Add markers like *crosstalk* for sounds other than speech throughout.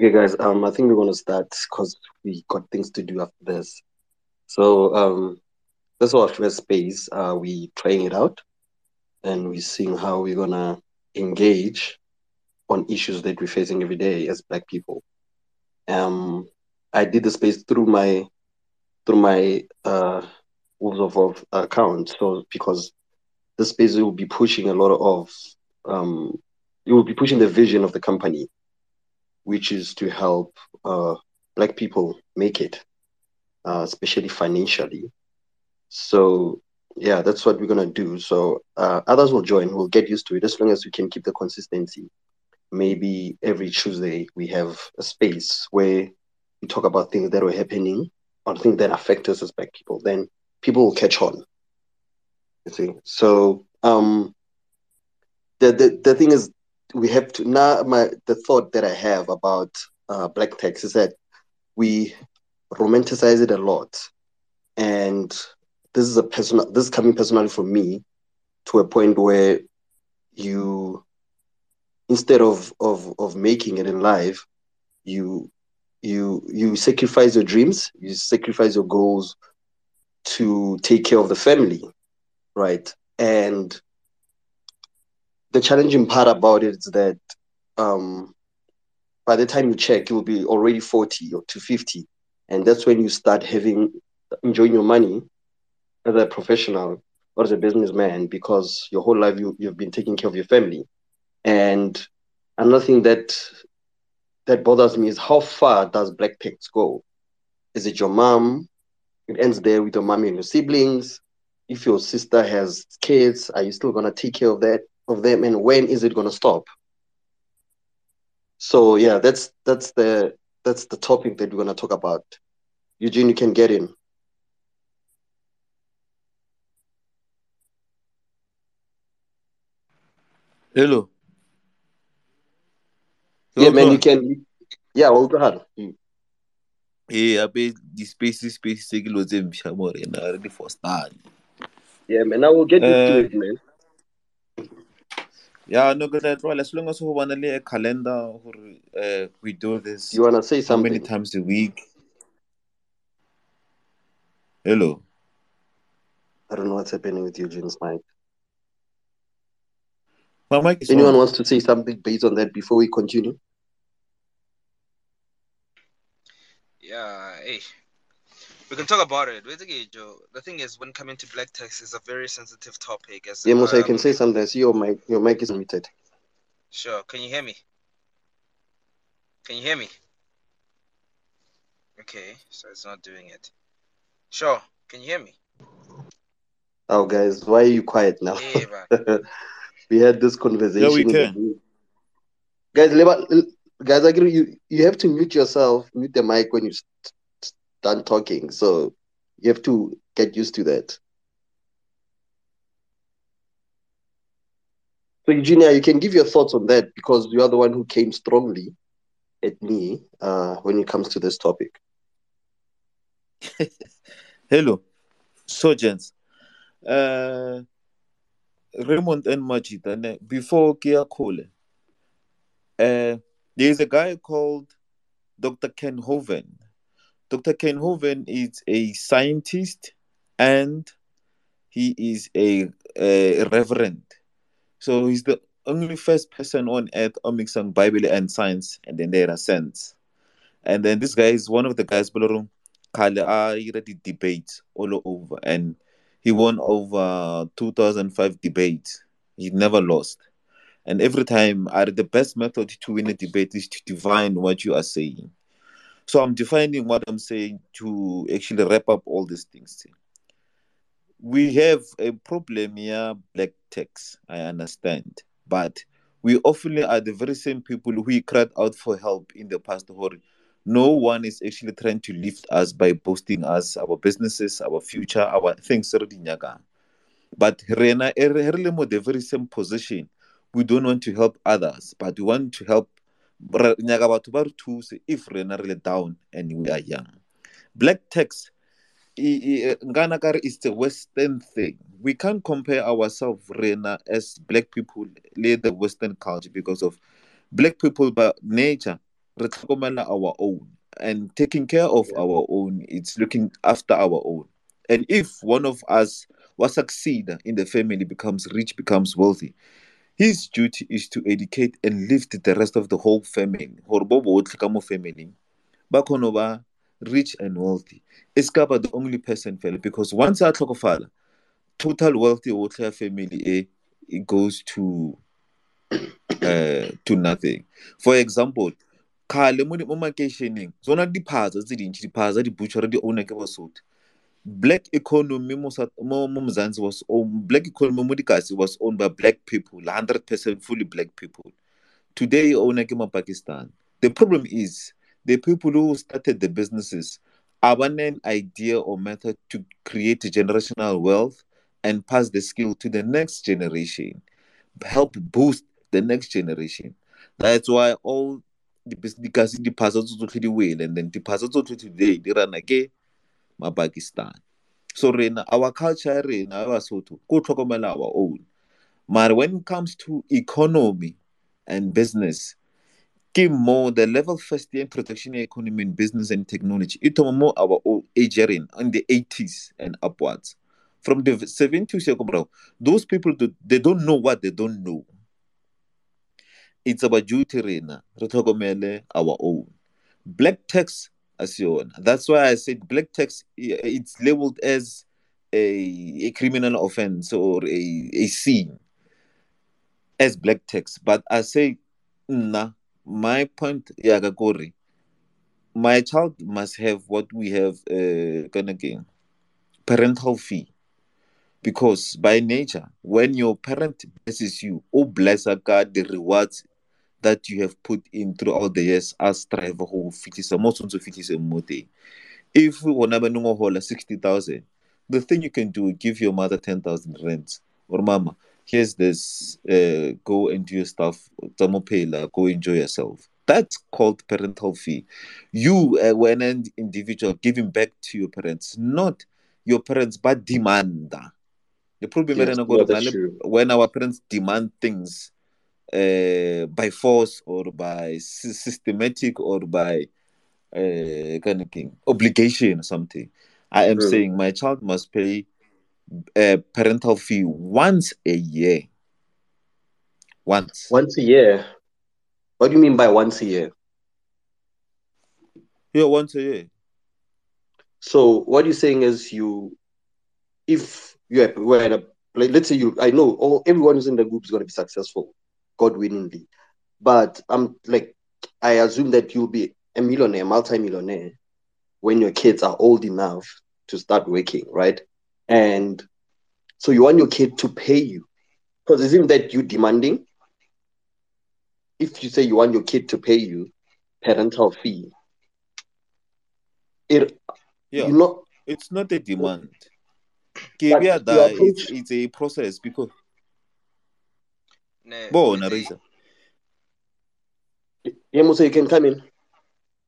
Okay, guys. Um, I think we're gonna start because we got things to do after this. So, um, this is our first space. Uh, we trying it out, and we're seeing how we're gonna engage on issues that we're facing every day as Black people. Um, I did the space through my through my uh Wolves of Wolf account. So because this space will be pushing a lot of um, it will be pushing the vision of the company which is to help uh, Black people make it, uh, especially financially. So, yeah, that's what we're going to do. So, uh, others will join, we'll get used to it as long as we can keep the consistency. Maybe every Tuesday we have a space where we talk about things that are happening or things that affect us as Black people. Then people will catch on. You see? So, um, the, the, the thing is, we have to now my the thought that I have about uh, black tax is that we romanticize it a lot, and this is a personal. This is coming personally from me to a point where you instead of of of making it in life, you you you sacrifice your dreams, you sacrifice your goals to take care of the family, right? And the challenging part about it is that um, by the time you check, you will be already 40 or 250. And that's when you start having enjoying your money as a professional or as a businessman because your whole life you, you've been taking care of your family. And another thing that that bothers me is how far does black tax go? Is it your mom? It ends there with your mommy and your siblings. If your sister has kids, are you still gonna take care of that? Of them and when is it going to stop? So yeah that's that's the that's the topic that we're going to talk about. Eugene you can get in. Hello. Yeah man you can yeah well go ahead. Ee ape di-space space tse ke lo tse mpšha mo rena re di fostane yeah man i will get used to it man yeah, no, good at well. As long as we want to lay a calendar, uh, we do this. You wanna say something? How many times a week? Hello. I don't know what's happening with Eugene's mic. My mic is Anyone on. wants to say something based on that before we continue? Yeah, hey. We can talk about it. Basically, Joe, the thing is, when coming to black tax, is a very sensitive topic. As yeah, Musa, um, you can say something. I see your mic. Your mic is muted. Sure. Can you hear me? Can you hear me? Okay, so it's not doing it. Sure. Can you hear me? Oh, guys, why are you quiet now? Hey, *laughs* we had this conversation. Yeah, we can. Guys, guys, I agree. You you have to mute yourself, mute the mic when you done talking. So you have to get used to that. So Eugenia, you can give your thoughts on that because you are the one who came strongly at me uh, when it comes to this topic. *laughs* Hello. So gents, uh, Raymond and Majid, and before Kia Cole, uh, there is a guy called Dr. Kent Hovind Dr. Kent Hovind is a scientist and he is a, a reverend. So he's the only first person on earth who mixing Bible and science, and then there are sense. And then this guy is one of the guys below Kale already debates all over, and he won over 2005 debates. He never lost. And every time, are the best method to win a debate is to divine what you are saying. So I'm defining what I'm saying to actually wrap up all these things. We have a problem here, black tax, I understand. But we often are the very same people who cried out for help in the past. No one is actually trying to lift us by boosting us, our businesses, our future, our things. But Rena, the very same position. We don't want to help others, but we want to help nyaka batho ba re thuse if rena re le down and we are young. Black tax nkana kare is the western thing. We can't compare ourselves rena as black people le the western culture because of black people by nature re tlhokomela our own and taking care of Yeah. our own it's looking after our own. And if one of us was succeed in the family becomes rich becomes wealthy his duty is to educate and lift the rest of the whole family. Gore bo botlhe ka mo family ba ba rich and wealthy. E ska ba the only person fela because once a tlhokofala total wealthy yotlhe ya family e it goes to uh, *coughs* to nothing. For example kgale mo makeišeneng tsona diphatsa tse dintšhi diphatsa di butcher di owner ke basotho black economy was owned, black economy was owned by black people 100% fully black people. Today owner ke pakistan the problem is the people who started the businesses have an idea or method to create generational wealth and pass the skill to the next generation help boost the next generation. That's why all the bus- dikasi diphatsa tso tsotlhe di wele and then the diphatsa tsotlhe today they run ke mapakistan. So rena our culture ya rena ya basotho ko tlhokomela our own. But when it comes to economy and business ke more the level first year protection economy and business and technology it more our old age in in the 80s and upwards. From the 70s ya ko morago, those people do, they don't know what they don't know. It's about duty rena re tlhokomele our own. Black tax that's why i said black tax it's labeled as a, a criminal offense or a, a sin as black tax. But i say nah my point yeah Gagori, my child must have what we have uh kind again parental fee. Because by nature when your parent blesses you oh bless God the rewards that you have put in throughout the years as strive go fitlhisa mo tshwanetse o fitlhise mo teng. If wona neng o hola 60000 the thing you can do is give your mother 10000 rents or mama here's this uh, go and do your stuff tsa go enjoy yourself. That's called parental fee. You uh, when an individual giving back to your parents not your parents but demand the problem Yes, yes, no, that's true. when our parents demand things uh, by force or by sy- systematic or by uh, kind of thing, obligation or something. I am Mm. saying my child must pay a parental fee once a year. Once. Once a year. What do you mean by once a year? Yeah, once a year. So what you're saying is you, if you are, were in a, like, let's say you, I know all everyone who's in the group is going to be successful, God willingly, but I'm like, I assume that you'll be a millionaire, multi-millionaire, when your kids are old enough to start working, right? And so you want your kid to pay you, because isn't that you demanding? If you say you want your kid to pay you parental fee, it Yeah. you know It's not a demand. But Kebia da, your it's, it's a process because Bona with the- Risa. yeah, so you can come in.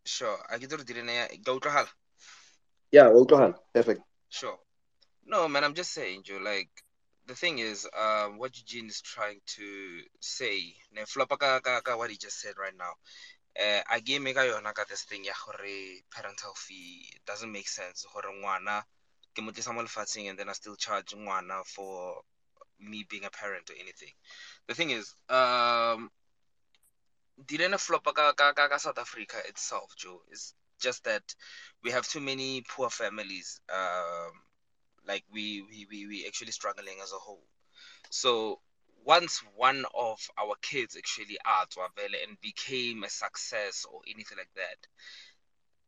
Sure. I get to the go to hell. Yeah, well, go ahead. Perfect. Sure. No, man, I'm just saying, Joe, like, the thing is, um, what Eugene is trying to say, ne flopa ka, ka, ka what he just said right now. Uh, I gave me yona ka this thing ya gore parental fee it doesn't make sense gore ngwana ke mo tlisa mo lefatsheng and then I still charge ngwana for me being a parent or anything. The thing is, um, didn't flop South Africa itself, Joe. It's just that we have too many poor families. Um, like we, we, we, we actually struggling as a whole. So once one of our kids actually arts and became a success or anything like that,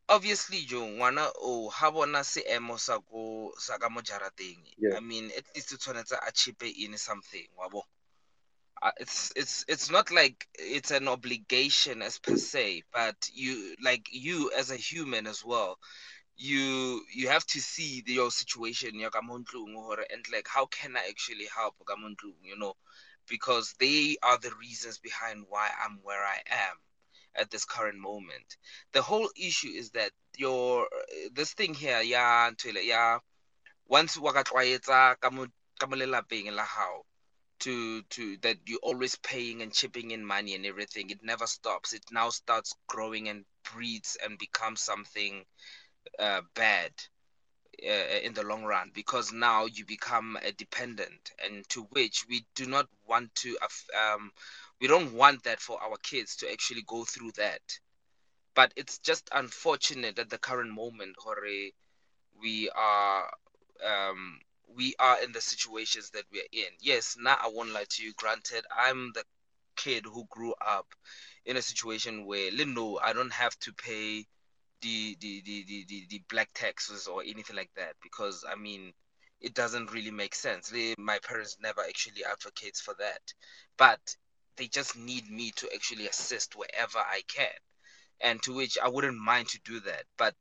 obviously Joe, ngwana o ha bona seemo sa ko sa ka mo jarateng. I mean, at least o tshwanetse a chip in something, wa bo. Uh, it's it's it's not like it's an obligation as per se, but you like you as a human as well you you have to see the, your situation ya ka mo hore, and like how can i actually help ka you know because they are the reasons behind why i'm where i am at this current moment. The whole issue is that your this thing here ya ntho ele, ya once wa ka tlwaetsa ka mo ka la hao to to that you're always paying and chipping in money and everything it never stops. It now starts growing and breeds and becomes something uh, bad uh, in the long run because now you become a dependent and to which we do not want to um, we don't want that for our kids to actually go through that. But it's just unfortunate at the current moment Jorge, we are um, we are in the situations that we're in. Yes now i won't lie to you. Granted i'm the kid who grew up in a situation where no i don't have to pay the the, the the the the black taxes or anything like that because i mean it doesn't really make sense. My parents never actually advocates for that. But they just need me to actually assist wherever i can and to which i wouldn't mind to do that but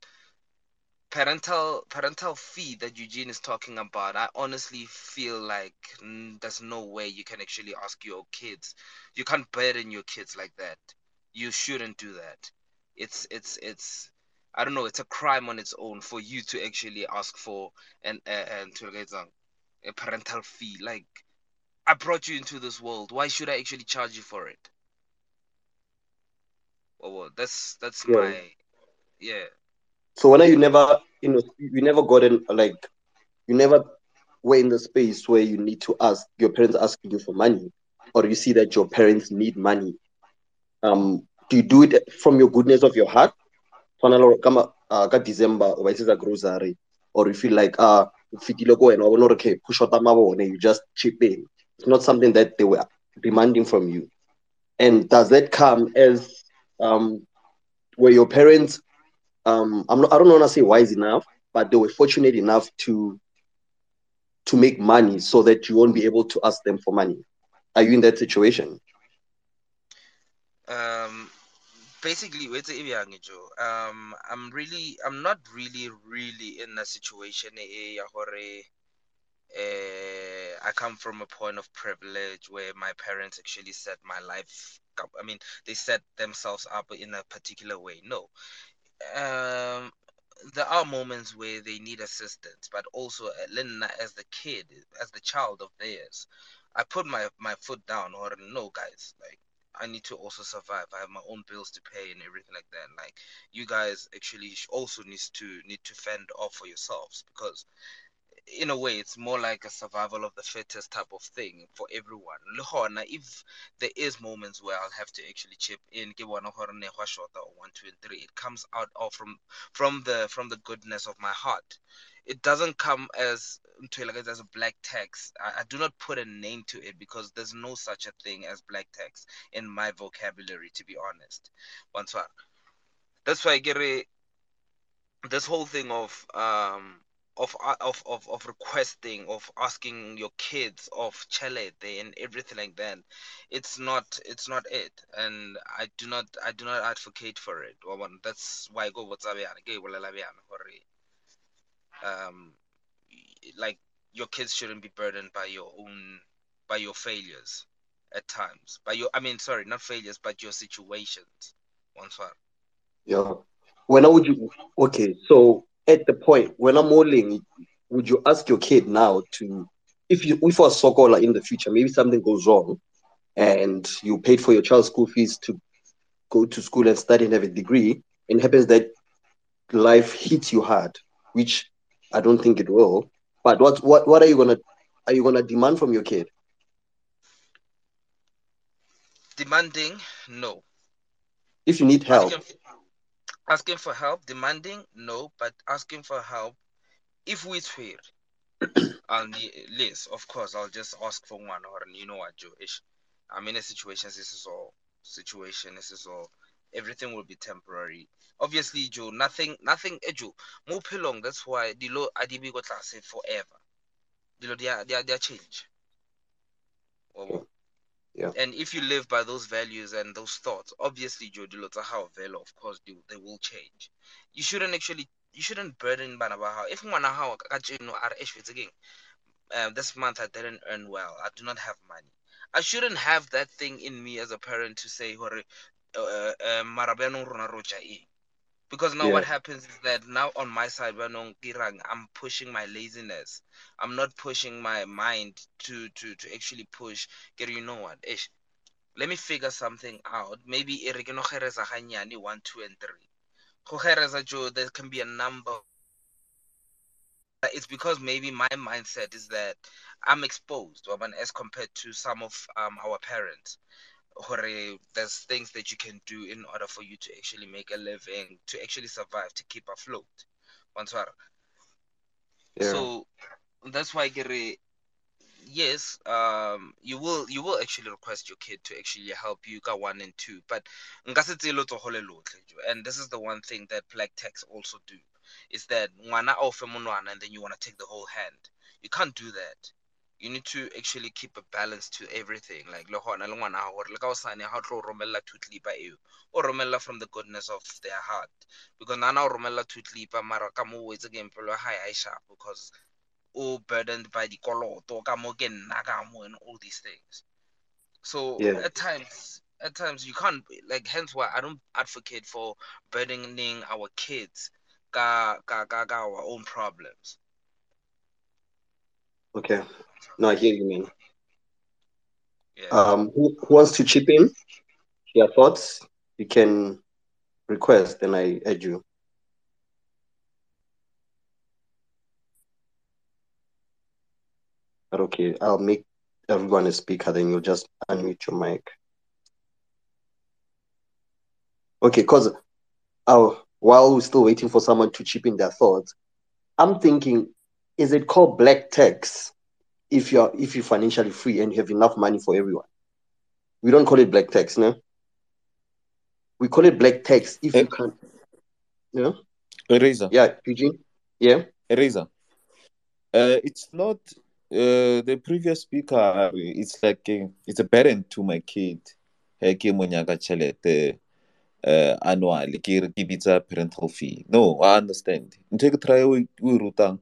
parental parental fee that Eugene is talking about, I honestly feel like mm, there's no way you can actually ask your kids. You can't burden your kids like that. You shouldn't do that. It's it's it's I don't know. It's a crime on its own for you to actually ask for and and to get a parental fee. Like I brought you into this world. Why should I actually charge you for it? Well, well that's that's yeah. my yeah. So when are you never, you know, you never got in like, you never were in the space where you need to ask your parents asking you for money, or you see that your parents need money. Um, do you do it from your goodness of your heart? Uh, December or a grocery, or you feel like uh okay, push out you just chip in. It's not something that they were demanding from you. And does that come as um, were your parents um, I'm not, I don't want to say wise enough, but they were fortunate enough to to make money so that you won't be able to ask them for money. Are you in that situation? Um, basically, wait um, I'm really, I'm not really, really in a situation where uh, I come from a point of privilege where my parents actually set my life up. I mean, they set themselves up in a particular way. No, um, there are moments where they need assistance, but also uh, Lena as the kid, as the child of theirs, I put my my foot down or no, guys, like I need to also survive. I have my own bills to pay and everything like that. Like you guys actually also needs to need to fend off for yourselves because in a way it's more like a survival of the fittest type of thing for everyone. If there is moments where i'll have to actually chip in give one or one two and three it comes out of from from the from the goodness of my heart. It doesn't come as as a black tax I, I, do not put a name to it because there's no such a thing as black tax in my vocabulary to be honest. Once that's why I get this whole thing of um of of of, of requesting of asking your kids of chelete and everything like that it's not it's not it. And i do not i do not advocate for it. That's why i go what's um like your kids shouldn't be burdened by your own by your failures at times. By your i mean sorry not failures but your situations. Once yeah. When would you okay so at the point when I'm modeling, would you ask your kid now to, if you if a sokola in the future, maybe something goes wrong, and you paid for your child's school fees to go to school and study and have a degree, and happens that life hits you hard, which I don't think it will. But what what what are you gonna are you gonna demand from your kid? Demanding, no. If you need help, asking for help, demanding, no, but asking for help, if we swear, *coughs* I'll need list, of course, I'll just ask for one or you know what, Joe, ish. I'm in a situation, this is all situation, this is all everything will be temporary. Obviously, Joe, nothing nothing eh, Joe, more long, that's why the law adibi got say forever. The law they are they are change. Well, yeah. And if you live by those values and those thoughts, obviously Jodilota how velo, of course, they, they will change. You shouldn't actually you shouldn't burden how if how again. Um, this month I didn't earn well. I do not have money. I shouldn't have that thing in me as a parent to say uh, uh, Because now Yeah. what happens is that now on my side, when on Kirang, I'm pushing my laziness. I'm not pushing my mind to to to actually push. Get you know what? Ish, let me figure something out. Maybe re ke no kgereza ganyane, one, two, and three. Go kgereza, Joe, there can be a number. It's because maybe my mindset is that I'm exposed, as compared to some of um, our parents. There's things that you can do in order for you to actually make a living, to actually survive, to keep afloat. Yeah. So that's why Gary yes, um, you will you will actually request your kid to actually help you got one and two, but nka se tseye letsogo le and this is the one thing that black tax also do, is that ngwana a o fe monwana and then you want to take the whole hand. You can't do that. You need to actually keep a balance to everything. Like le gona le ngwana hore le ka osane ha o tlo romella two clipa eo, o romella from the goodness of their heart. Because nana o romella two clipa mara ka mo o etse game pelo ya hae ha e sharp because o burdened by the ka mo ke nna ka mo and all these things so Yeah. at times at times you can't like hence why i don't advocate for burdening our kids ka ka ka, ka our own problems Okay. No, I hear you, mean. yeah Um, who, who wants to chip in? Your thoughts? You can request, and I add you. But okay, I'll make everyone a speaker, then you'll just unmute your mic. Okay, because uh, while we're still waiting for someone to chip in their thoughts, I'm thinking, is it called black tax if you're if you're financially free and you have enough money for everyone? We don't call it black tax, no? We call it black tax if Eh. you can't. Yeah, Eraser. yeah, Eugene. Yeah, Eraser. Uh, it's not uh, the previous speaker. It's like a, it's a parent to my kid. He ke mo nyaka tšhelete uh, annually ke re ke bitsa parental fee. No, I understand. Ntho e ke try o rutang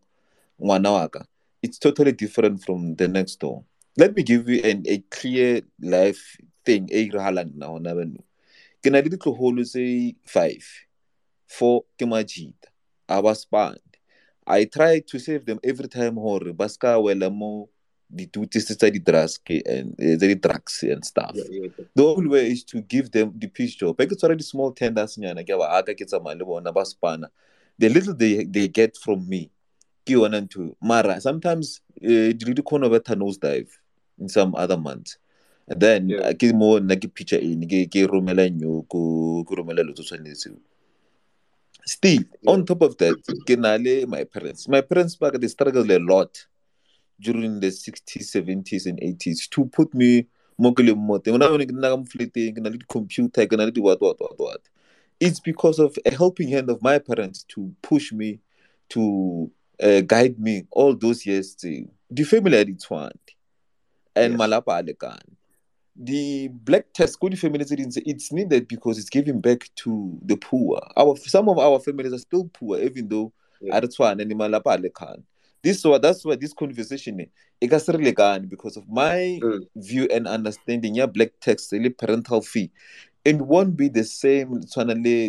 ngwana wa ka. It's totally different from the next door. Let me give you an, a clear life thing e irahalang na hona bano. Ke na le ditloholo tse five. Four ke majida. A ba span. I try to save them every time hore ba ska wela mo ditutisi tsa di-drugs and eh, tsa di-drugs and stuff. yeah, yeah. The only way is to give them the peace job. Ba ke tshwara di-small tenders nyana ke ba aka ke tsamaya le bona ba spana. The little they, they get from me ke yona ntho. Mara sometimes uh, di khona ba tha nosedive in some other months. And then Yeah. ke mo nna ke picture in ke ke romela nyoko ke romela lo tshwanetse Still, Yeah. on top of that, ke na le my parents. My parents back they struggled a lot during the 60s, 70s, and 80s to put me mo ke leng mo teng. Ona ke nna ka mo fleteng, ke na le di-computer, ke na le di-what, what, what, what. It's because of a helping hand of my parents to push me, to uh, guide me all those years. tse. The family its one. And Yes. malapa a lekane. The black test good family it's needed because it's giving back to the poor. Our some of our families are still poor, even though Yeah. one and malapa a lekane. This what that's why this conversation eh, re because of my Mm. view and understanding. Yeah, black tax, parental fee. It won't be the same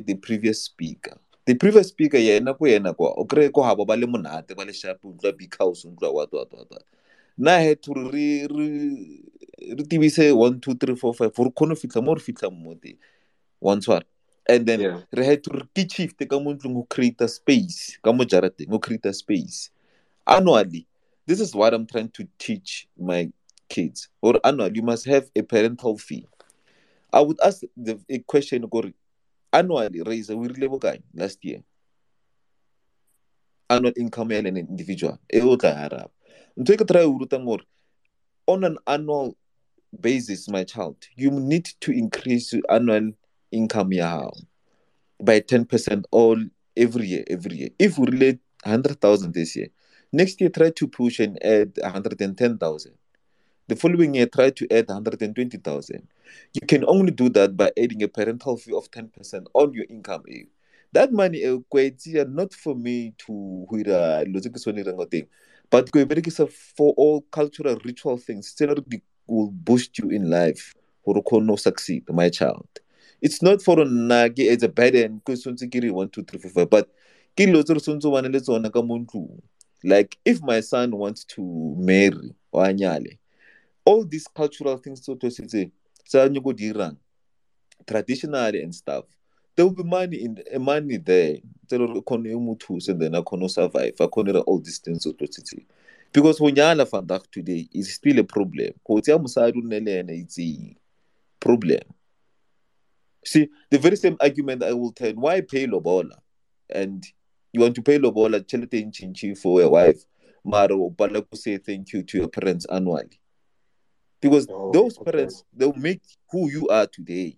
the previous speaker. The previous speaker yena ko yena kwa o kry ko habo ba le monate ba le sharp o big house o utlwa what what what what. Nna he to re re re tibise one two three four five gore kgone go fitlha mo re fitlhang mo teng wa ntshwara and then Yeah. to re ke shift ka mo ntlong go create a space ka mo jarateng go create a space annually this is what i'm trying to teach my kids or annually you must have a parental fee i would ask the a question gore annually raise we rile bokae last year. Annual income ya an individual e o tla araba ntho e ke try o rutang gore on an annual basis my child you need to increase your annual income ya gago by 10% all every year every year. If we relate 100000 this year next year try to push and add 110000 the following year try to add 120000 you can only do that by adding a parental fee of 10% on your income. Eh. that money equates not for me to but for all cultural ritual things di will boost you in life gore o kgone go succeed my child. It's not for nna ke it's a burden re one two three four five but like if my son wants to marry or a nyale all these cultural things tse to dirang traditionally and stuff there will be money in uh, money there. Tse le gore e kgone e then a kgone survive a kgone all these things tse to setse because go nyala vandag today is still a problem. Go tseya mosadi o nne le ene itseng problem. See, the very same argument I will tell why pay Lobola? And you want to pay Lobola chelete chinchi for a wife, Maro Balaku say thank you to your parents annually. Because oh, those okay. parents they'll make who you are today.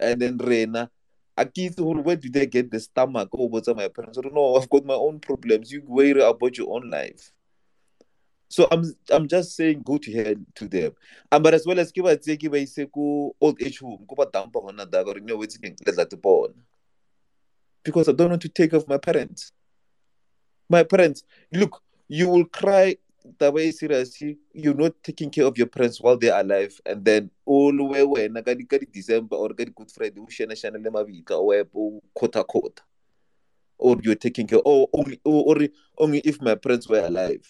And then Rena, Akith, where do they get the stomach? Oh, what's my parents? I don't know. I've got my own problems. You worry about your own life. So I'm I'm just saying go to hell to them. Um, but as well as kiba tse kiba ise ku old age home ko ba dampa hona da go no wetse keng le tla te bona. Because I don't want to take off my parents. My parents, look, you will cry the way seriously you're not taking care of your parents while they're alive and then all the way when ka di ka December or ka di Good Friday o shena shena le mabitla o o kota kota or you're taking care or only or, only if my parents were alive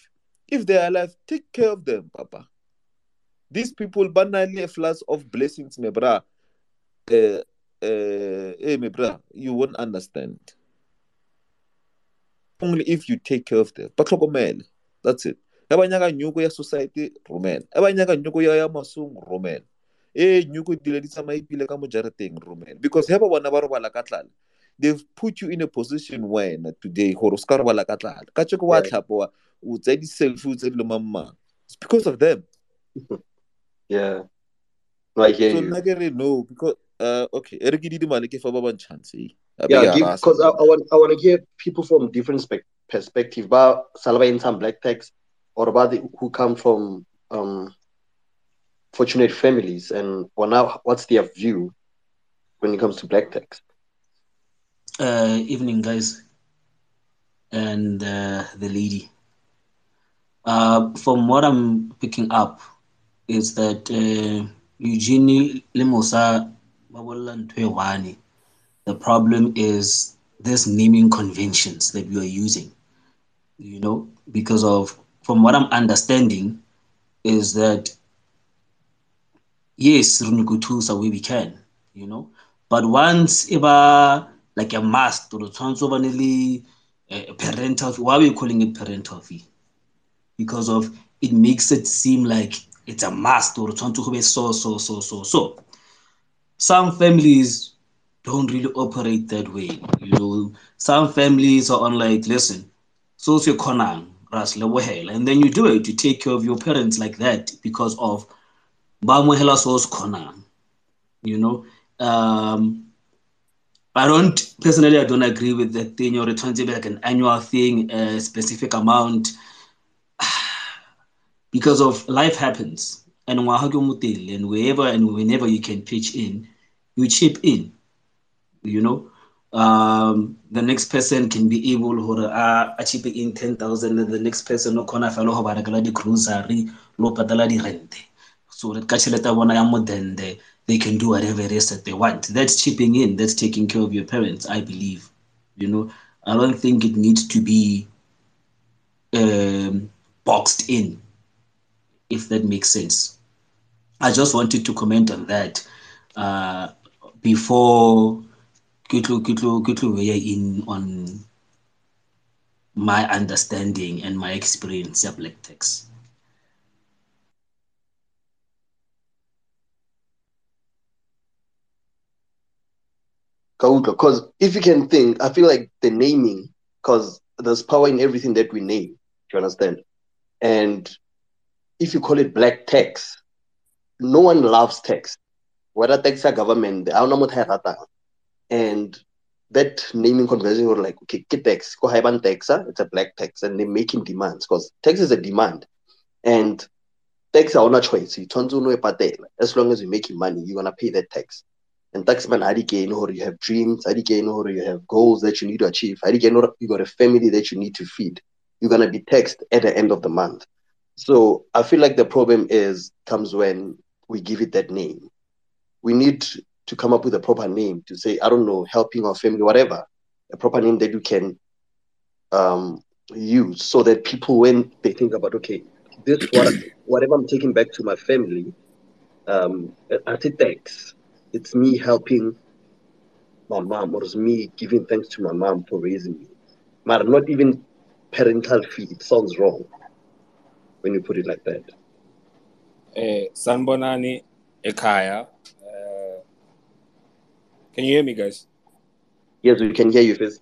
if they are alive, take care of them, Papa. These people, banally a flash of blessings, my bra. Uh, uh, hey, my bra, you won't understand. Only if you take care of them. Patlhokomele. That's it. Abanyaka nyuko ya society, romela. Abanyaka nyuko ya ya masung, romela. Eh, nyuko dile di tsamaya pile ka mo jareteng, romela. Because heba bona ba robala ka tlala they've put you in a position when today gore o ska robala ka tlala ka tsheko wa tlhapoa o tsa di-selfie tse di le it's because of them *laughs* yeah no, I hear so you. nna ke re no because uh, okay e re ke didimale ke fa ba ba chance yeah because I, I, want, I want to hear people from different perspective ba salaba in some black tax or about who come from um, fortunate families and well now what's their view when it comes to black tax uh, evening, guys, and uh, the lady. Uh, from what I'm picking up, is that uh, Eugenie Limosa the problem is this naming conventions that we are using, you know, because of, from what I'm understanding, is that yes, Runukutu where we can, you know, but once ever like a must or ba a parental fee why are we calling it parental fee? Because of it makes it seem like it's a must or so so so so so. Some families don't really operate that way you know? Some families are on like listen so ras lebohela and then you do it you take care of your parents like that because of ba amohela so se you know um I don't personally. I don't agree with that thing. Or it's to be like an annual thing, a specific amount, *sighs* because of life happens, and and wherever and whenever you can pitch in, you chip in. You know, um, the next person can be able to uh, chip in ten thousand, and the next person no corner fellow ho barakala di grocery, lo patala di rent. So that kacheleta bona ya they can do whatever it is that they want. That's chipping in, that's taking care of your parents, I believe. You know, I don't think it needs to be um, boxed in, if that makes sense. I just wanted to comment on that uh, before Kitlu Kitlu Kitlu in on my understanding and my experience of black tax. Kauka. Because if you can think, I feel like the naming, because there's power in everything that we name. Do you understand? And if you call it black tax, no one loves text. Whether text are government, I don't know what And that naming convention were like, okay, get text, go high text, ah, it's a black tax, and they're making demands because text is a demand. And tax are not choice. You turn to As long as you're making money, you're gonna pay that tax. And taxman how do you have dreams, how do you have goals that you need to achieve, you know you got a family that you need to feed. You're gonna be taxed at the end of the month. So I feel like the problem is comes when we give it that name. we need to come up with a proper name to say, I don't know, helping our family, whatever, a proper name that you can um, use so that people, when they think about, okay, this what whatever I'm taking back to my family, um, architects, it's me helping my mom or it's me giving thanks to my mom for raising me. But not even parental fee. It sounds wrong when you put it like that. Eh, Sanbonani Ekaya. Can you hear me, guys? Yes, we can hear you, Fizz.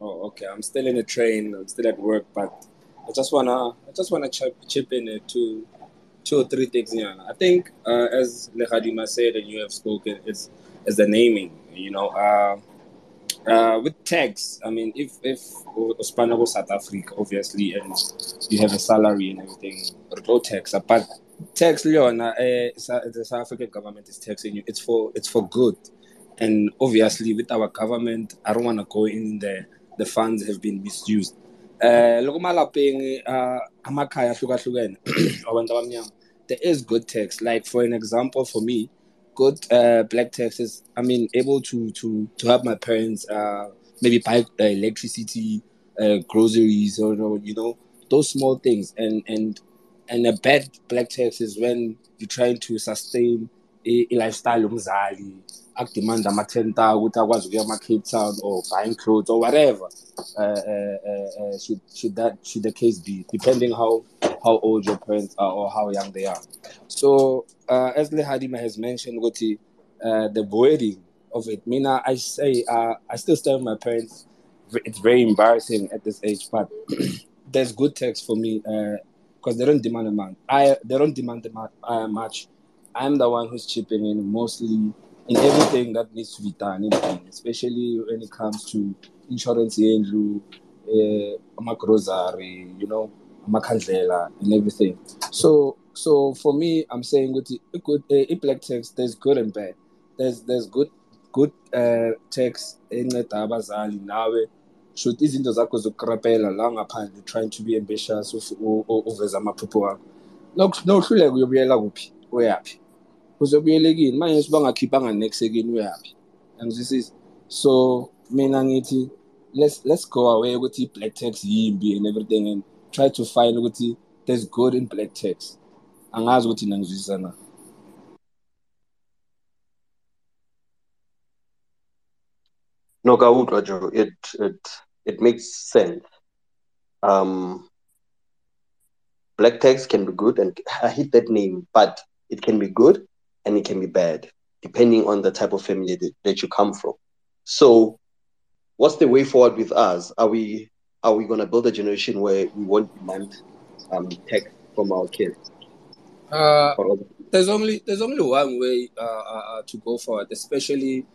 Oh, okay. I'm still in the train. I'm still at work, but I just wanna, I just wanna chip, chip in uh, two, two or three things. Yeah, I think uh, as Lehadima said, and you have spoken, it's, it's the naming. You know, uh, uh, with tax. I mean, if if Ospana goes South Africa, obviously, and you have a salary and everything, no tax. But tax, Leona, uh, the South African government is taxing you. It's for it's for good, and obviously, with our government, I don't want to go in there. The funds have been misused. *clears throat* Abantu abamnyama there is good tax like for an example for me good uh, black taxes i mean able to to to help my parents uh, maybe buy electricity groceries or you know those small things and and and a bad black tax is when you're trying to sustain a, a lifestyle umzali akudemanda ama-10 ukuthi akwazi ukuya ama-cape town or buying clothes or whatever uh, uh, uh, uh, should, should that should the case be depending how how old your parents are or how young they are. So uh, as Lehadima has mentioned ukuthi uh, the wording of it mina I say uh, I still stay with my parents. It's very embarrassing at this age but *clears throat* there's good text for me because they don't demand a man I they don't demand uh, much I'm the one who's chipping in mostly in everything that needs to be done, especially when it comes to insurance yendlu, uh, grocery, you know, amakhandlela and everything. So so for me, I'm saying with the good uh, black tax, there's good and bad. There's there's good good uh, text enceda abazali nawe should izinto zakho zokurapela la ngaphandle trying to be ambitious uveza amaphupho wakho nohluleka uyobuyela kuphi uyaphi manje bangakhiphanga nekusekeni uyaphi angizwisisi so mina ngithi let's let's go away ukuthi black tax yimbi and everything and try to find ukuthi there's good in black tax angazi ukuthi nangizwisisa na. No, Kaudra, Joe, it it it makes sense. Um, black tax can be good, and *laughs* I hate that name, but it can be good and it can be bad, depending on the type of family that, that you come from. So, what's the way forward with us? Are we are we going to build a generation where we won't demand um, tech from our kids? Uh, there's only there's only one way uh, uh, to go forward, especially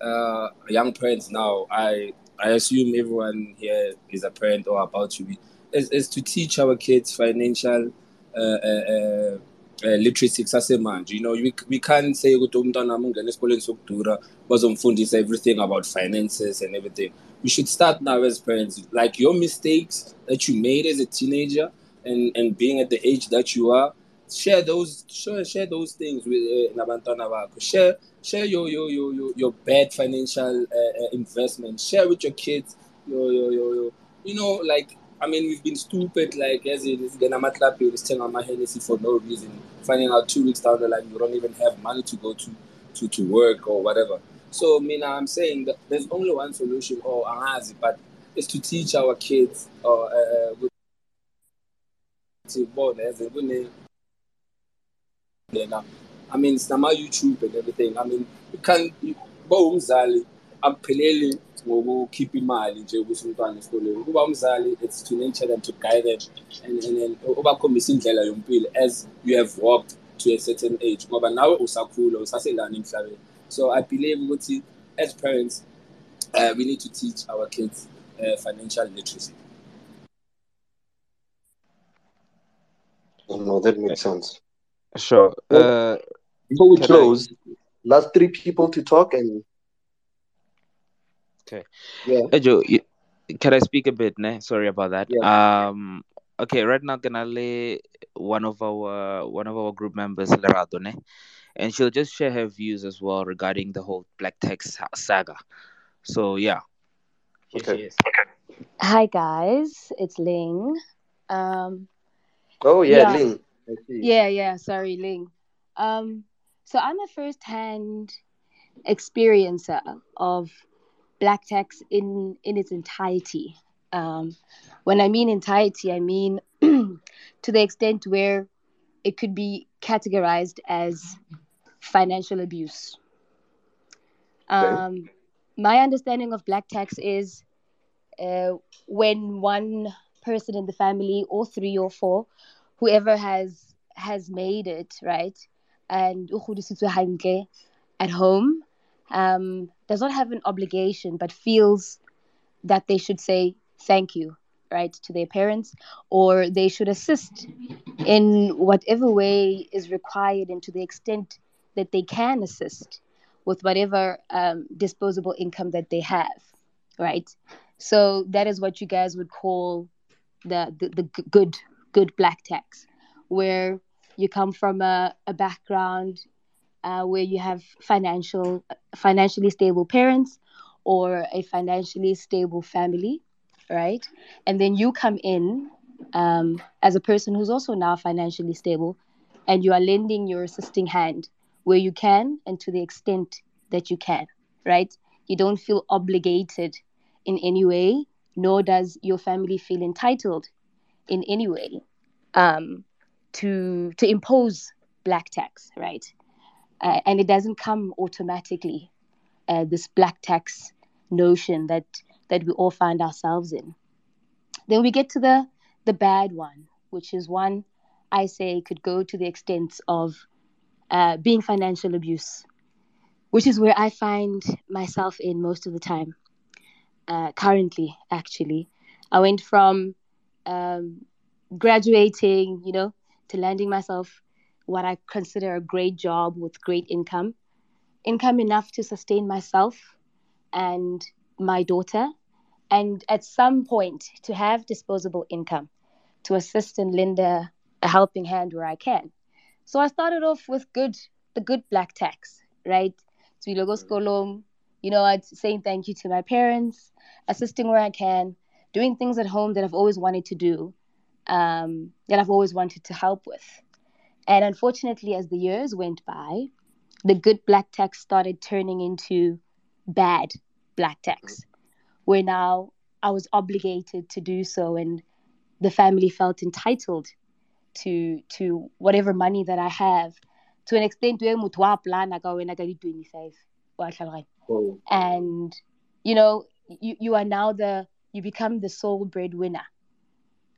uh, young parents now. I I assume everyone here is a parent or about to be. Is, is to teach our kids financial uh, uh, uh, literacy kusasemanje you know we, we can't say ukuthi umntwana wami ungena esikoleni sokudura bazomfundisa everything about finances and everything. We should start now as parents. Like your mistakes that you made as a teenager and and being at the age that you are share those share, share those things with uh, nabantwana bakho. Share share your your your your, bad financial uh, uh, investment. Share with your kids your, your your your you know like I mean, we've been stupid, like, as in, it's going to staying on my Hennessy for no reason. Finding out two weeks down the line, you don't even have money to go to, to, to work or whatever. So, I mean, I'm saying that there's only one solution, or angazi, but it's to teach our kids, or, uh, good I mean, it's not my YouTube and everything. I mean, you can't, umzali, apheleli ngokukhipha imali nje ukuthi umntwana esikoleni ukuba umzali it's to nurture them to guide them and, and then ubakhombisa indlela yompilo as you have walked to a certain age ngoba nawe usakhula usaselana emhlabeni. So i believe ukuthi as parents uh, we need to teach our kids uh, financial literacy. No that makes sense. Sure. Uh, before we close I... last three people to talk and Okay. Yeah. Ejo, you, can I speak a bit? Ne? Sorry about that. Yeah. Um. Okay. Right now, Ganale, one of our one of our group members, Lerato, ne? and she'll just share her views as well regarding the whole black tax sa- saga. So yeah, here Okay. she is. Hi guys, it's Ling. Um, Oh yeah, Yeah. Ling. Yeah, yeah, sorry, Ling. Um, so I'm a first-hand experiencer of black tax in in its entirety. Um, when I mean entirety, I mean *clears throat* to the extent where it could be categorized as financial abuse. Um, my understanding of black tax is uh, when one person in the family, or three or four, whoever has has made it right, and o godisitswe hantle at home, um, does not have an obligation, but feels that they should say thank you, right, to their parents, or they should assist in whatever way is required, and to the extent that they can assist with whatever um, disposable income that they have, right? So that is what you guys would call the the, the good good black tax, where you come from a, a background uh, where you have financial financially stable parents or a financially stable family, right? And then you come in um, as a person who's also now financially stable, and you are lending your assisting hand where you can and to the extent that you can, right? You don't feel obligated in any way, nor does your family feel entitled in any way um, to to impose black tax, right? Uh, and it doesn't come automatically. Uh, this black tax notion that that we all find ourselves in. Then we get to the the bad one, which is one I say could go to the extent of uh, being financial abuse, which is where I find myself in most of the time. Uh, currently, actually, I went from um, graduating, you know, to landing myself what I consider a great job with great income, income enough to sustain myself and my daughter, and at some point to have disposable income to assist and lend a, a helping hand where I can. So I started off with good, the good black tax, right? So logo skolom, you know, what, saying thank you to my parents, assisting where I can, doing things at home that I've always wanted to do, um, that I've always wanted to help with. And unfortunately, as the years went by, the good black tax started turning into bad black tax, where now I was obligated to do so, and the family felt entitled to to whatever money that I have, to an extent where motho wa plana ka wena ka di 25 wa tlhaloganya? Oh, and you know you, you are now the you become the sole breadwinner.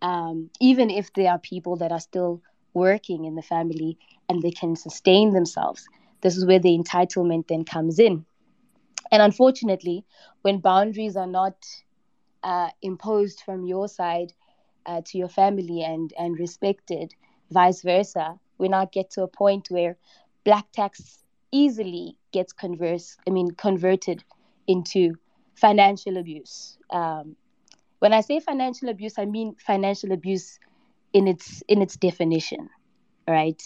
Um, even if there are people that are still working in the family and they can sustain themselves. This is where the entitlement then comes in. And unfortunately when boundaries are not uh, imposed from your side uh, to your family and and respected vice versa we now get to a point where black tax easily gets converse i mean converted into financial abuse. Um, when i say financial abuse i mean financial abuse in its in its definition right?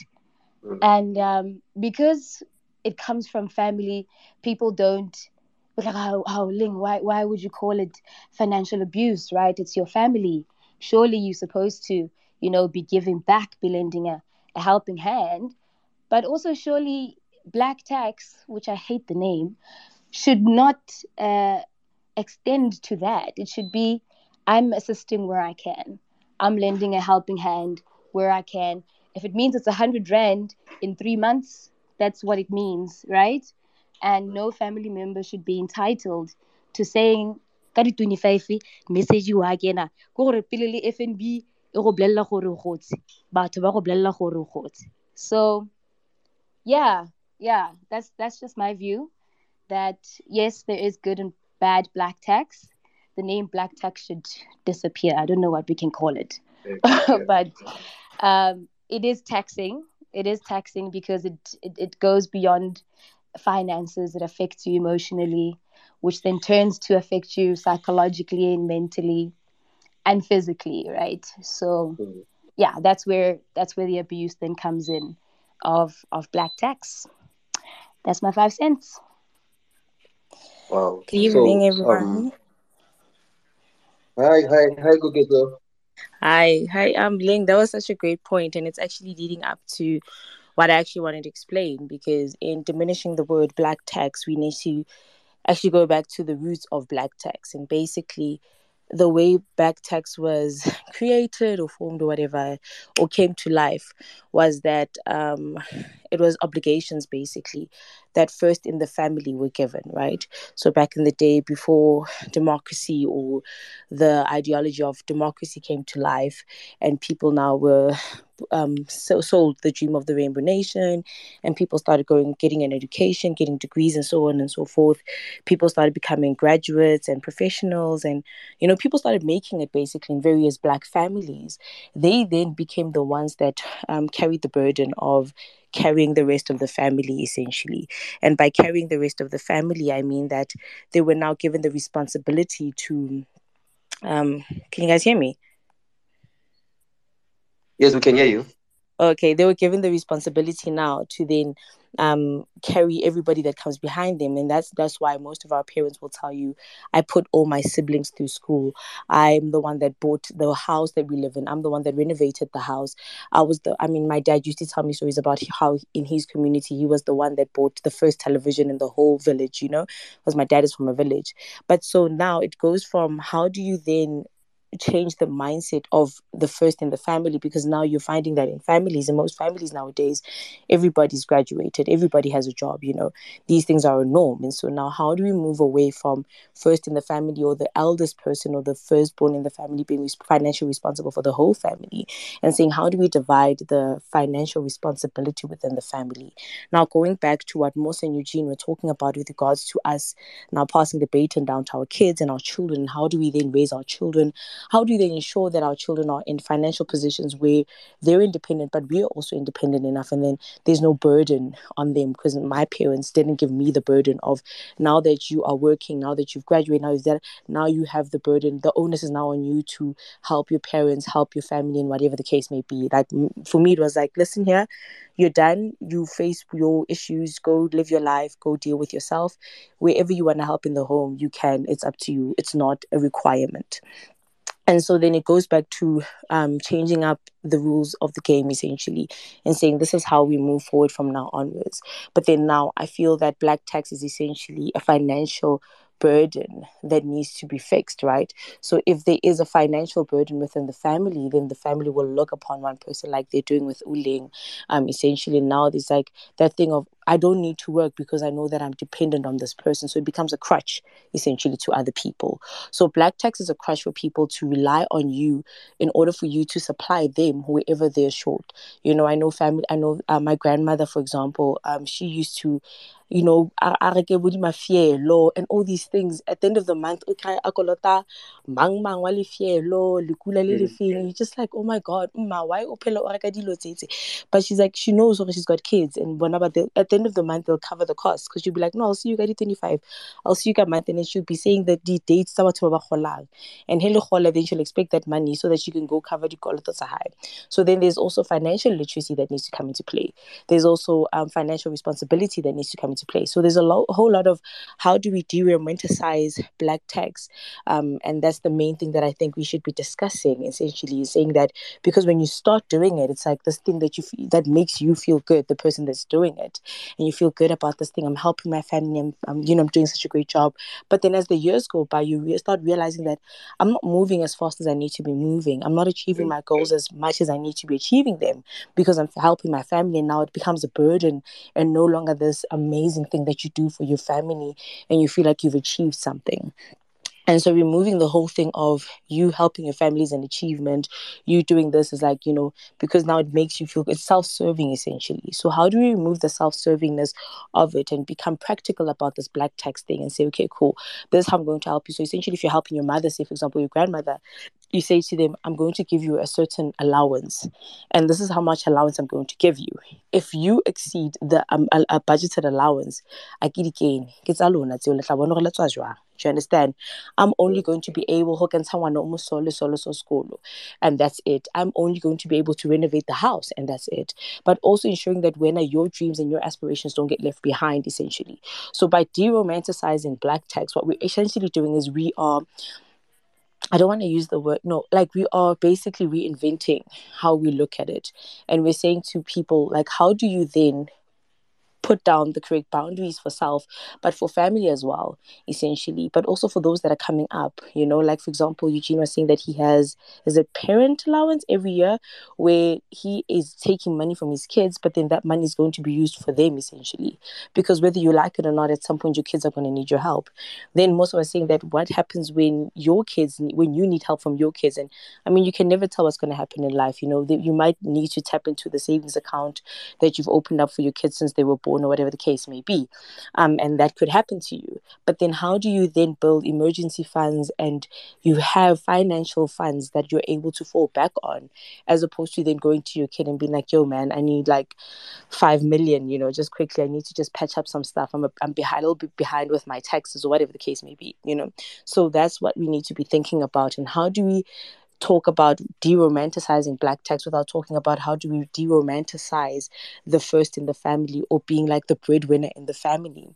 Mm. and um, because it comes from family people don't but like how, how ling why, why would you call it financial abuse right? It's your family. Surely you're supposed to you know be giving back be lending a, a helping hand. But also surely black tax which i hate the name should not uh, extend to that. It should be i'm assisting where i can i'm lending a helping hand where i can. If it means it's a hundred rand in three months that's what it means right? And no family member should be entitled to saying ka di 25 message FNB e go bolella so yeah yeah that's that's just my view that yes there is good and bad black tax the name black tax should disappear i don't know what we can call it *laughs* yeah. but um, it is taxing. It is taxing because it, it, it goes beyond finances. It affects you emotionally, which then turns to affect you psychologically and mentally and physically, right? So yeah, that's where that's where the abuse then comes in of of black tax. That's my five cents. Wow. Good evening, So, everyone. um, hi, hi, hi, Gugezo. Hi, hi, I'm Ling. That was such a great point, and it's actually leading up to what I actually wanted to explain because in diminishing the word black tax, we need to actually go back to the roots of black tax and basically the way black tax was *laughs* created or formed or whatever or came to life was that um, it was obligations basically that first in the family were given right? So back in the day before democracy or the ideology of democracy came to life and people now were um, so sold the dream of the rainbow nation and people started going getting an education getting degrees and so on and so forth. People started becoming graduates and professionals and you know people started making it basically in various black families. They then became the ones that um, carried the burden of carrying the rest of the family essentially and by carrying the rest of the family i mean that they were now given the responsibility to um can you guys hear me Yes, we can hear you. Okay they were given the responsibility now to then um, carry everybody that comes behind them. And that's that's why most of our parents will tell you i put all my siblings through school. I'm the one that bought the house that we live in. I'm the one that renovated the house. I was the i mean my dad used to tell me stories about how in his community he was the one that bought the first television in the whole village you know because my dad is from a village. But so now it goes from how do you then change the mindset of the first in the family because now you're finding that in families in most families nowadays everybody's graduated everybody has a job you know these things are a norm. And so now how do we move away from first in the family or the eldest person or the firstborn in the family being financially responsible for the whole family? And saying how do we divide the financial responsibility within the family? Now going back to what Mosa and Eugene were talking about with regards to us now passing the baton down to our kids and our children how do we then raise our children how do they ensure that our children are in financial positions where they're independent but we're also independent enough and then there's no burden on them? Because my parents didn't give me the burden of now that you are working now that you've graduated now is that now you have the burden the onus is now on you to help your parents help your family and whatever the case may be. Like for me it was like listen here you're done. You face your issues. Go live your life. Go deal with yourself. Wherever you want to help in the home you can. It's up to you. It's not a requirement and so then it goes back to um, changing up the rules of the game essentially and saying this is how we move forward from now onwards. But then now i feel that black tax is essentially a financial burden that needs to be fixed right? So if there is a financial burden within the family then the family will look upon one person like they're doing with uling um essentially now there's like that thing of I don't need to work because I know that I'm dependent on this person. So it becomes a crutch essentially to other people. So black tax is a crutch for people to rely on you in order for you to supply them wherever they're short. You know, I know family, I know uh, my grandmother, for example, um, she used to you know, mafielo and all these things. At the end of the month, okay, akolota mang mang wa lefielo, lekula le lefeng. You're just like, oh my god, ma, why opela o reka dilo But she's like, she knows she's got kids, and whenever they, at the end of the month they'll cover the cost because you'll be like, no, I'll see you at 25, I'll see you at month, and then she'll be saying that the ba and then she'll expect that money so that she can go cover the hae. So then there's also financial literacy that needs to come into play. There's also um, financial responsibility that needs to come into play. So there's a lo- whole lot of how do we de-romanticize black tax, um, and that's the main thing that I think we should be discussing. Essentially, is saying that because when you start doing it, it's like this thing that you feel, that makes you feel good, the person that's doing it, and you feel good about this thing. I'm helping my family. I'm, I'm you know I'm doing such a great job. But then as the years go by, you start realizing that I'm not moving as fast as I need to be moving. I'm not achieving my goals as much as I need to be achieving them because I'm helping my family. And now it becomes a burden and no longer this amazing thing that you do for your family and you feel like you've achieved something. And so removing the whole thing of you helping your family is an achievement, you doing this is like, you know, because now it makes you feel it's self-serving essentially. So how do we remove the self-servingness of it and become practical about this black tax thing and say, okay, cool, this is how I'm going to help you. So essentially if you're helping your mother, say for example your grandmother, you say to them, I'm going to give you a certain allowance, and this is how much allowance I'm going to give you. If you exceed the um, a, a budgeted allowance, I get again. Do you understand? I'm only going to be able to hook and someone almost solo solo so school. And that's it. I'm only going to be able to renovate the house and that's it. But also ensuring that when your dreams and your aspirations don't get left behind, essentially. So by de-romanticizing black tax, what we're essentially doing is we are I don't want to use the word no, like we are basically reinventing how we look at it. And we're saying to people, like, how do you then put down the correct boundaries for self, but for family as well, essentially, but also for those that are coming up. You know, like for example, Eugene was saying that he has is a parent allowance every year where he is taking money from his kids, but then that money is going to be used for them essentially. Because whether you like it or not, at some point your kids are going to need your help. Then most of us saying that what happens when your kids when you need help from your kids, and I mean you can never tell what's going to happen in life. You know, that you might need to tap into the savings account that you've opened up for your kids since they were born or whatever the case may be. Um, and that could happen to you. But then how do you then build emergency funds and you have financial funds that you're able to fall back on as opposed to then going to your kid and being like, yo, man, I need like five million, you know, just quickly. I need to just patch up some stuff. I'm, a, I'm behind, a little bit behind with my taxes or whatever the case may be, you know. So that's what we need to be thinking about. And how do we talk about de-romanticizing black tax without talking about how do we de-romanticize the first in the family or being like the breadwinner in the family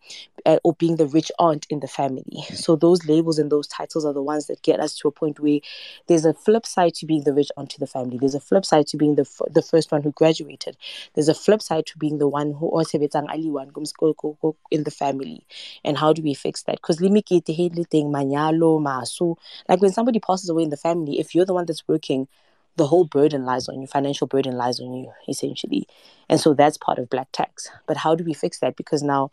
uh, or being the rich aunt in the family. So those labels and those titles are the ones that get us to a point where there's a flip side to being the rich aunt to the family. There's a flip side to being the, f- the first one who graduated. There's a flip side to being the one who also in the family. And how do we fix that? Because like when somebody passes away in the family if you're the one that's working, the whole burden lies on you, financial burden lies on you, essentially. And so that's part of black tax. But how do we fix that? Because now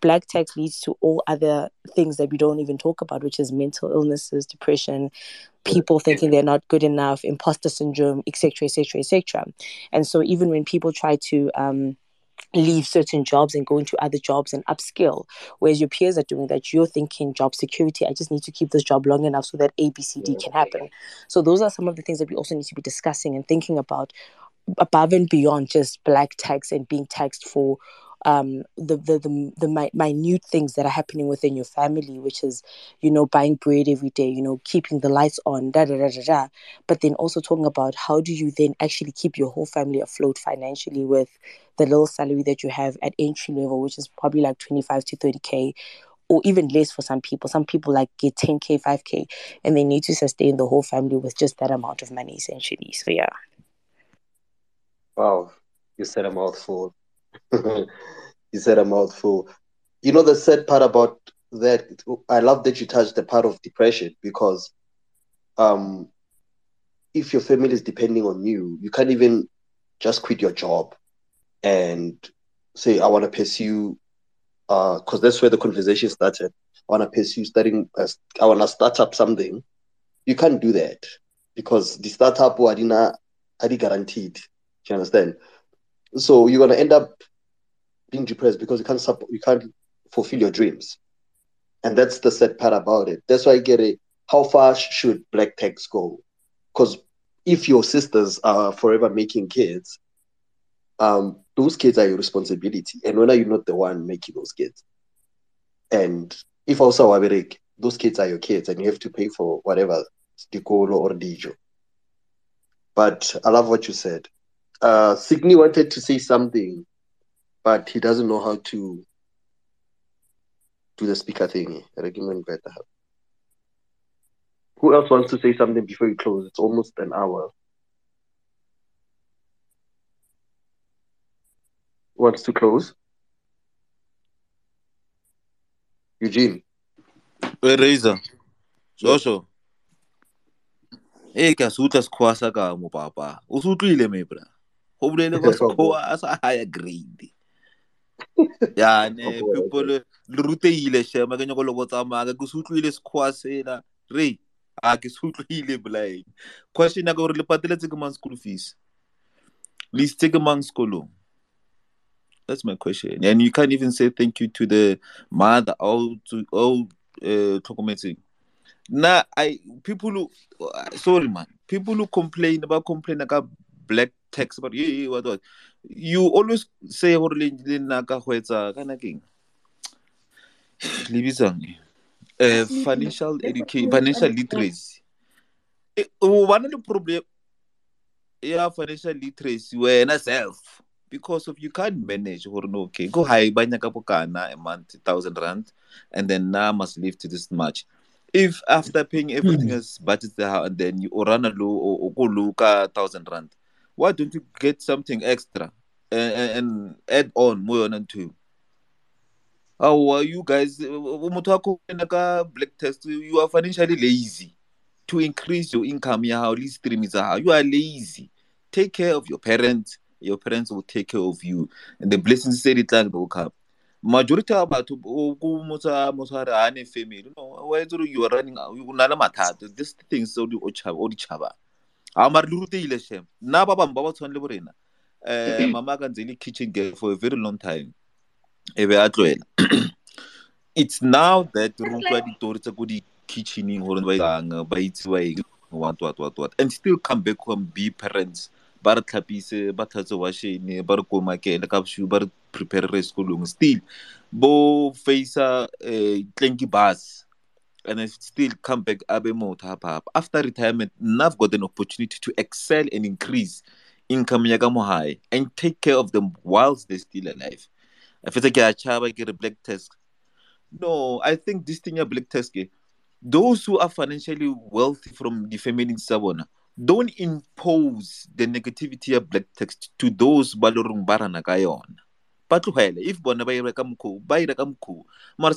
black tax leads to all other things that we don't even talk about, which is mental illnesses, depression, people thinking they're not good enough, imposter syndrome, etc., etc., etc. And so even when people try to um, leave certain jobs and go into other jobs and upskill. Whereas your peers are doing that, you're thinking job security. I just need to keep this job long enough so that ABCD can happen. So those are some of the things that we also need to be discussing and thinking about above and beyond just black tax and being taxed for um, the the the, the minute things that are happening within your family, which is you know buying bread every day, you know keeping the lights on, da da da da da. But then also talking about how do you then actually keep your whole family afloat financially with the little salary that you have at entry level, which is probably like twenty five to thirty k or even less for some people. Some people like get 10k, 5k, and they need to sustain the whole family with just that amount of money, essentially. So, yeah. Wow, you said a mouthful. *laughs* you said a mouthful. You know the sad part about that. I love that you touched the part of depression because, um, if your family is depending on you, you can't even just quit your job and say, "I want to pursue," because uh, that's where the conversation started. I want to pursue studying. Uh, I want to start up something. You can't do that because the startup are not guaranteed. Do you understand? So you're gonna end up being depressed because you can't support, you can't fulfill your dreams, and that's the sad part about it. That's why I get it. How far should black tax go? Because if your sisters are forever making kids, um, those kids are your responsibility, and when are you not the one making those kids? And if also Waberik, those kids are your kids, and you have to pay for whatever Stikolo or Dijo. But I love what you said. Uh, Sydney wanted to say something but he doesn't know how to do the speaker thing. Recommend better. Who else wants to say something before you close? It's almost an hour. Wants to close? Eugene. Razor. Joshua. Eh ka se utlwa sekgowa sa ka mo papa o se utlwile me bra go sekgowa a sa higher grade. Ya *laughs* ne people le ruteile shema ke nyako le go tsamaya ke se utlwile sekgowa sena. Re a ke se utlwile blind question ya ka gore le pateletse ke mang school fees? Le isitse ke mang sekolong? That's my question. And you can't even say thank you to the mother. Or to all uh, tlhokometseng? Na i people who sorry man. People who complain about complain about black tax about yeah, what what? You always say gore le nna ka go etsa ka nakeng? Le bitsang uh, financial education financial literacy. Eh, o bana le problem ya financial literacy wena self because of you can't manage gore no okay go high ba nyaka bokana a month thousand rand and then now must live to this much if after paying everything *clears throat* as budget there and then you run a low or, go low ka thousand rand why don't you get something extra and, and, add on? More on to how are you guys black tax you are financially lazy to increase your income ya how least tsa gago you are lazy. Take care of your parents. Your parents will take care of you. And the blessings di tlang they will come majority ya batho ko motsa motho a re ne family itse you are running mathata. This things o di o chaba a mare le ruteile shem. Nna ba bangwe ba ba tshwane le borena eh *clears throat* mama ka ntse le kitchen girl for a very long time e be a tloela *clears throat* it's now that re utlwa ditori tsa ko di-kitchening gore ba eng ba itse ba eng what what what what and still come back home be parents. Ba re tlhapise ba tlhatse washene ba re komakele ka boshiu ba re preparere sekolong. Still bo facea um tlenki bus and I still come back after retirement nna i've got an opportunity to excel and increase income ya and take care of them whilst they're still alive. A fetsa ke a chaba ke re black tax no i think this thing ya black tax those who are financially wealthy from the family tsa bona don't impose the negativity of black tax to those ba le reng ba rana ka if bona ba ira ka mokgwa ba ira ka mokgwa mara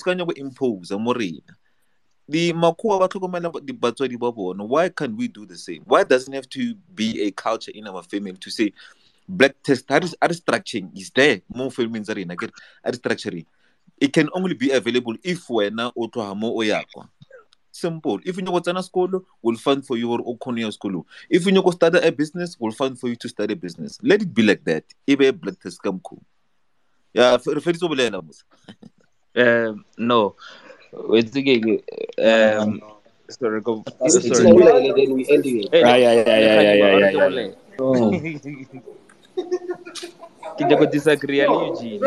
the Makua Batokomela the Batswadi why can't we do the same? Why doesn't it have to be a culture in our family to say black tax that is structuring is there more families are in again structuring. It can only be available if we're now auto hamo oyako. Simple. If you know what's in school, we'll fund for your Okonia school. If you know go start a business, we'll fund for you to start a business. Let it be like that. Ibe black test come cool. Yeah, refer to Musa. Um, no. Wenzike-ke um, um sorry go sikhulele we yeah yeah yeah yeah yeah yeah, yeah, yeah. Oh. *laughs* kija ku disagree ali Eugene.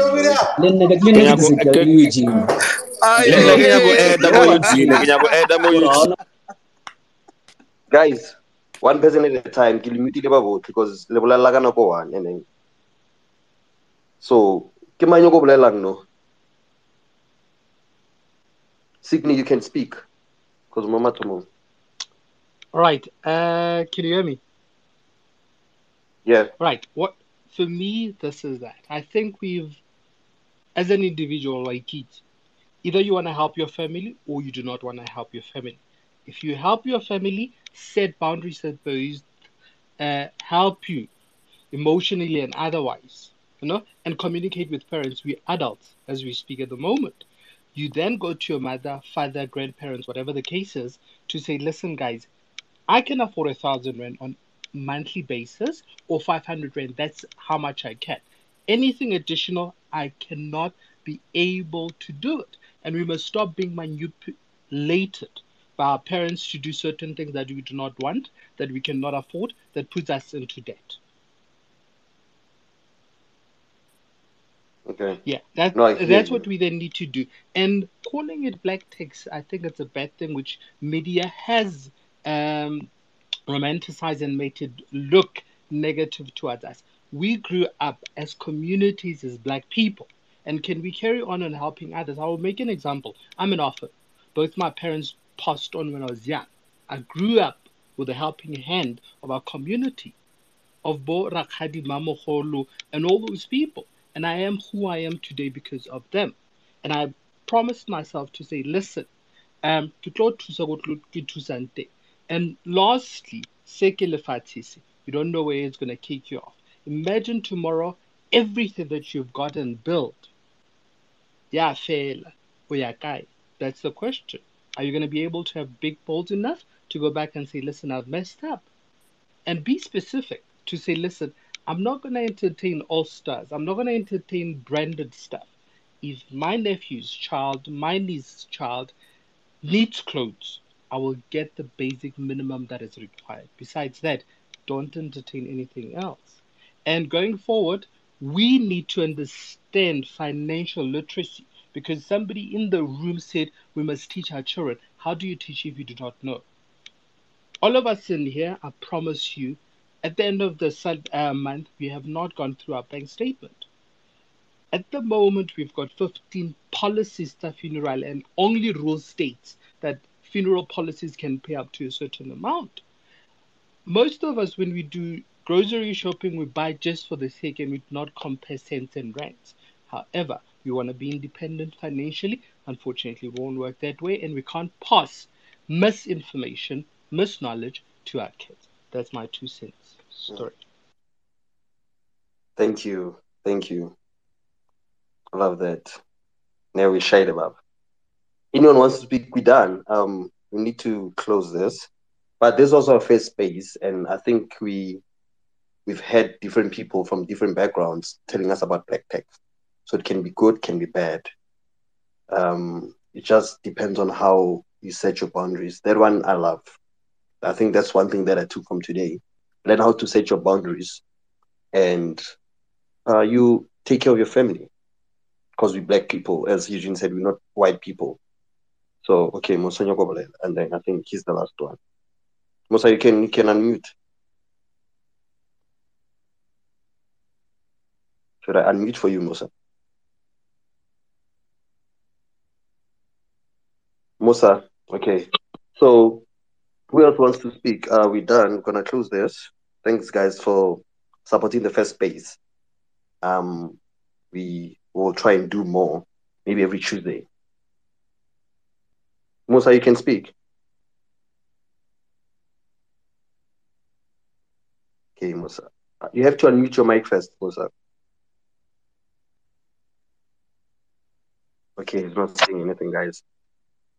Disagree Eugene ay nene kija ku eda mo Eugene kija ku eda mo Eugene guys one person at a time ngilimutile bavoti because le bulalela ka nako one and then so ke manyoko bolelang no? Sydney, you can speak because mama tomo. All right. Uh, can you hear me? Yeah. Right. What for me, this is that. I think we've, as an individual, like it, either you want to help your family or you do not want to help your family. If you help your family, set boundaries that those uh, help you emotionally and otherwise, you know, and communicate with parents. We're adults as we speak at the moment. You then go to your mother, father, grandparents, whatever the case is, to say, listen, guys, I can afford a thousand rand on monthly basis or 500 rand. That's how much I can. Anything additional, I cannot be able to do it. And we must stop being manipulated by our parents to do certain things that we do not want, that we cannot afford, that puts us into debt. Okay. Yeah, that No, that's what we then need to do. And calling it black tax, I think it's a bad thing, which media has um, romanticized and made it look negative towards us. We grew up as communities as black people. And can we carry on on helping others? I will make an example. I'm an orphan. Both my parents passed on when I was young. I grew up with the helping hand of our community of Bo Rakhadi Mamogolo and all those people. And I am who I am today because of them. And I promised myself to say, listen, um. And lastly, you don't know where it's going to kick you off. Imagine tomorrow everything that you've got and built. Yeah, ya? That's the question. Are you going to be able to have big balls enough to go back and say, listen, I've messed up? and be specific to say, listen, I'm not going to entertain all stars. I'm not going to entertain branded stuff. If my nephew's child, my niece's child needs clothes, I will get the basic minimum that is required. Besides that, don't entertain anything else. And going forward, we need to understand financial literacy because somebody in the room said we must teach our children. How do you teach if you do not know? All of us in here, I promise you, at the end of the uh, month, we have not gone through our bank statement. At the moment, we've got 15 policies to funeral, and only rule states that funeral policies can pay up to a certain amount. Most of us, when we do grocery shopping, we buy just for the sake and we do not compare cents and rands. However, we want to be independent financially. Unfortunately, it won't work that way, and we can't pass misinformation, misknowledge to our kids. That's my two cents story. Thank you. Thank you. I love that. Now we shade above. Anyone wants to speak? We done. Um, we need to close this, but there's also a first space, and I think we we've had different people from different backgrounds telling us about black tech. So it can be good, can be bad. Um, it just depends on how you set your boundaries. That one I love. I think that's one thing that I took from today. Learn how to set your boundaries, and uh, you take care of your family. Because we're black people, as Eugene said, we're not white people. So okay, Musonyo Kobole, and then I think he's the last one. Musa, you can you can unmute. Should I unmute for you, Musa? Musa, okay. So who else wants to speak? Are we're done. We're gonna close this. Thanks, guys, for supporting the first space. Um, we will try and do more, maybe every Tuesday. Musa, you can speak. Okay, Musa. You have to unmute your mic first, Musa. Okay, he's not saying anything, guys.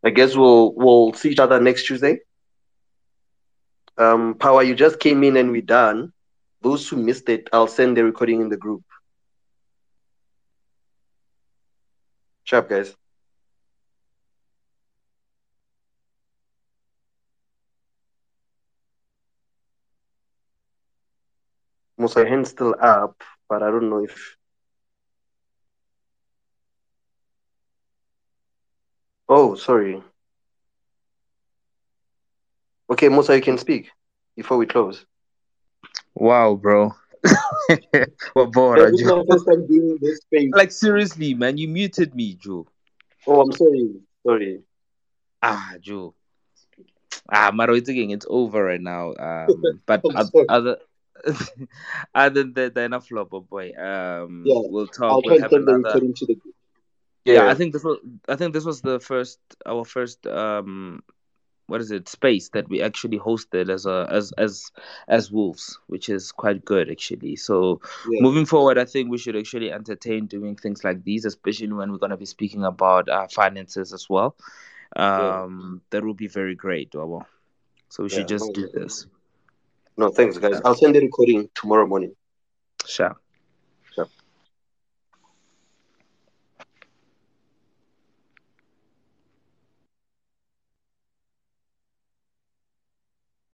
I guess we'll we'll see each other next Tuesday. Um, Power, you just came in and we're done. Those who missed it, I'll send the recording in the group. Sharp, guys. Your hand's still up, but I don't know if. Oh, sorry. Okay, Musa, you can speak before we close. Wow, bro. *laughs* what bored Yeah, are you? first time doing this space. Like seriously, man, you muted me, Joe. Oh, I'm sorry. Sorry. Ah, Joe. Ah, Maro, it's again, it's over right now. Um, *laughs* but I'm oth- sorry. other *laughs* other than than a flop, oh boy. Um, Yeah, we'll I'll talk. try We'll and have send the another. recording to the group. Yeah, I think this was. I think this was the first. Our first. Um, what is it? Space that we actually hosted as a as as as wolves, which is quite good actually. So yeah, moving forward, I think we should actually entertain doing things like these, especially when we're gonna be speaking about uh, finances as well. yeah, Um, that would be very great, Wabo. So we yeah. should just do this. no, thanks, guys. I'll send the recording tomorrow morning. Sure.